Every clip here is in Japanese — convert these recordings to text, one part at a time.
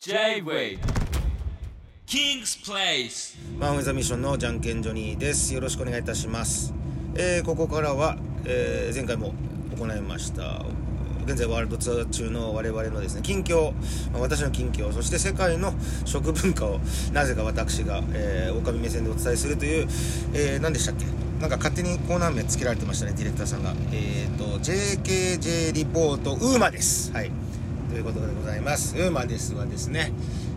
J-Way. King's Place. マン・ウェザミッションのじゃんけんジョニーです。よろしくお願いいたします、えーここからは、えー前回も行いました現在ワールドツアー中の我々のですね近況私の近況そして世界の食文化をなぜか私が、えー、狼目線でお伝えするという、えー何でしたっけ？なんか勝手にコーナー名つけられてましたねディレクターさんが。えっ、と JKJ リポートウーマです。はい。ということでございます。ウーマですはですね、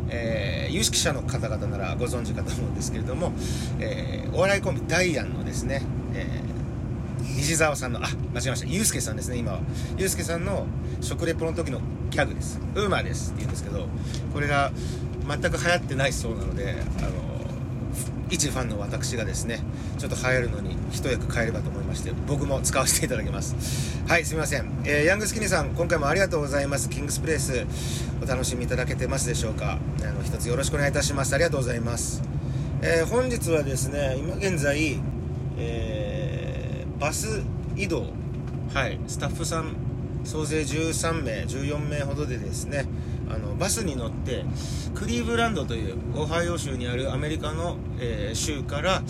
えー有識者の方々ならご存知かと思うんですけれども、えーお笑いコンビダイアンのですね、えー西澤さんの、あ、間違えました。ゆうすけさんですね、今は。ゆうすけさんの食レポの時のギャグです。ウーマですって言うんですけど、これが全く流行ってないそうなので、あの、一ファンの私がですねちょっと流行るのに一役変えればと思いまして僕も使わせていただきます。はいすみません、えーヤングスキニーさん今回もありがとうございます。キングスプレイスお楽しみいただけてますでしょうか。あの一つよろしくお願いいたします。ありがとうございます、えー本日はですね今現在、えーバス移動はいスタッフさん総勢13名14名ほどでですねあのバスに乗ってクリーブランドというオハイオ州にあるアメリカの、えー州から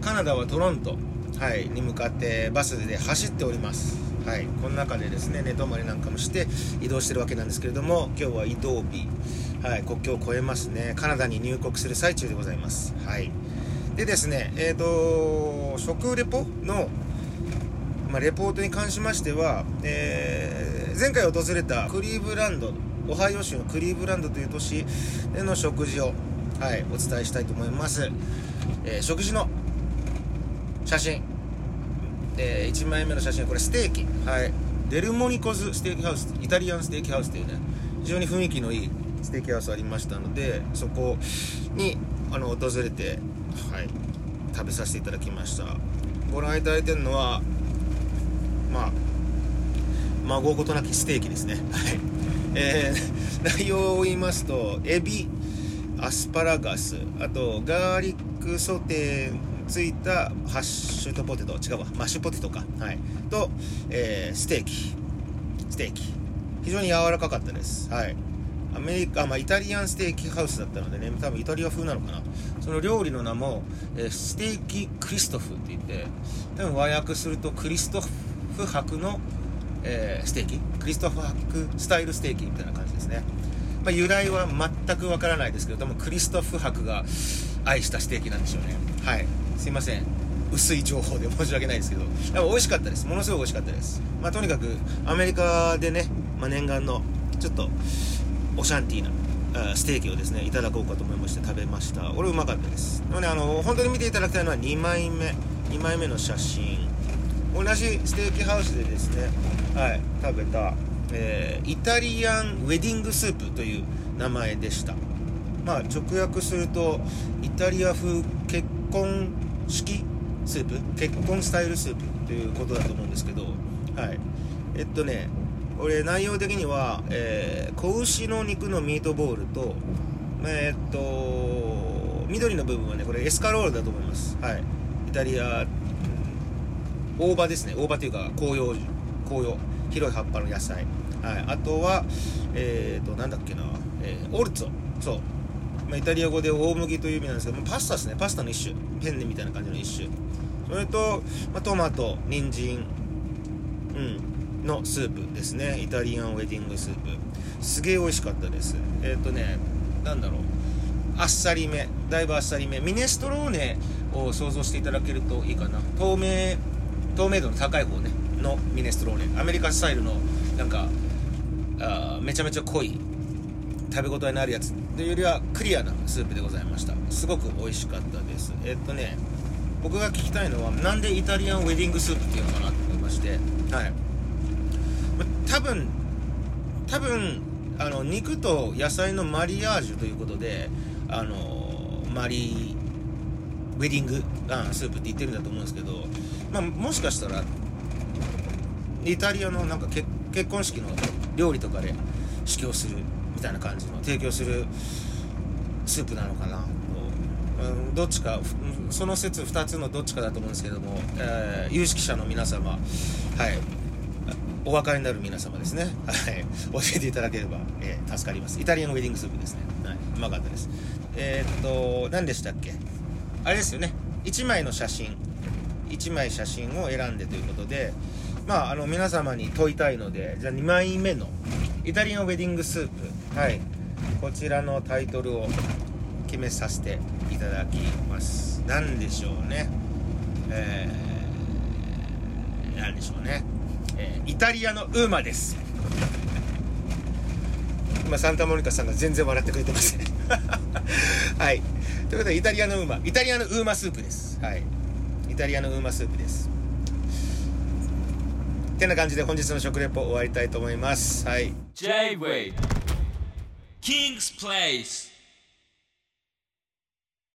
カナダはトロント、はい、に向かってバスで走っております。はい、この中でですね寝泊まりなんかもして移動してるわけなんですけれども今日は移動日、はい、国境を越えますね。カナダに入国する最中でございます。はい。でですねえっ、と食レポのまあ、レポートに関しましては、えー前回訪れたクリーブランドオハイオ州のクリーブランドという都市での食事を、はい、お伝えしたいと思います、えー食事の写真、え1枚目の写真はこれステーキ、はい、デルモニコズステーキハウスイタリアンステーキハウスというね非常に雰囲気のいいステーキハウスありましたのでそこにあの訪れて、はい、食べさせていただきました。ご覧いただいてるのはまあ孫ことなきステーキですね。はい。えー内容を言いますとエビアスパラガスあとガーリックソテーついたハッシュドポテト違うわマッシュポテトか。はい。と、えーステーキ。ステーキ。非常に柔らかかったです。はい。アメリカ、まあ、イタリアンステーキハウスだったのでね多分イタリア風なのかな。その料理の名も、えーステーキクリストフって言って多分和訳するとクリストフ伯の、えーステーキ？クリストフ伯スタイルステーキみたいな感じですね、まあ、由来は全くわからないですけど多分クリストフ伯が愛したステーキなんでしょうね。はい。すいません。薄い情報で申し訳ないですけど。でも美味しかったです。ものすごい美味しかったです。まあとにかくアメリカでね、まあ、念願のちょっとオシャンティーなステーキをですねいただこうかと思いまして食べました。これうまかったです。でもねあの本当に見ていただきたいのは2枚目。2枚目の写真。同じステーキハウスでですねはい食べた、えーイタリアンウェディングスープという名前でした。まあ直訳するとイタリア風結婚式スープ結婚スタイルスープということだと思うんですけどはい。えっとねこれ内容的には、えー子牛の肉のミートボールとえっと緑の部分はねこれエスカロールだと思います。はい。イタリア大葉ですね。大葉というか紅葉紅葉。広い葉っぱの野菜。はい。あとはえー、となんだっけな、えーオルツォ。そう、まあ、イタリア語で大麦という意味なんですけどパスタですね。パスタの一種。ペンネみたいな感じの一種。それと、まあ、トマト人参。うん。のスープですね。イタリアンウェディングスープ。すげえ美味しかったです。えっ、とねなんだろう。あっさりめ。だいぶあっさりめ。ミネストローネを想像していただけるといいかな。透明透明度の高い方ねのミネストローネ。アメリカスタイルのなんかあめちゃめちゃ濃い食べ応えのあるやつというよりはクリアなスープでございました。すごく美味しかったです。えっとね僕が聞きたいのはなんでイタリアンウェディングスープっていうのかなと思いましてはい。多分多分あの肉と野菜のマリアージュということであのマリーウェディングあスープって言ってるんだと思うんですけど、まあ、もしかしたらイタリアのなんか結婚式の料理とかで試供するみたいな感じの提供するスープなのかなうんどっちかその説2つのどっちかだと思うんですけども、えー有識者の皆様はい。お分かりになる皆様ですね、はい、教えていただければ、えー助かります。イタリアのウェディングスープですね、はい。うまかったです。えー、っと何でしたっけ？あれですよね。1枚の写真。1枚写真を選んでということでまああの皆様に問いたいのでじゃあ2枚目のイタリアンウェディングスープはい。こちらのタイトルを決めさせていただきます。何でしょうね。えー、何でしょうね、えー、イタリアのウーマです。今サンタモニカさんが全然笑ってくれてません。はい。ということでイタリアのウーマイタリアのウーマスープです。はい。イタリアのウーマスープです。てな感じで本日の食レポ終わりたいと思います。はい。J-Way King's Place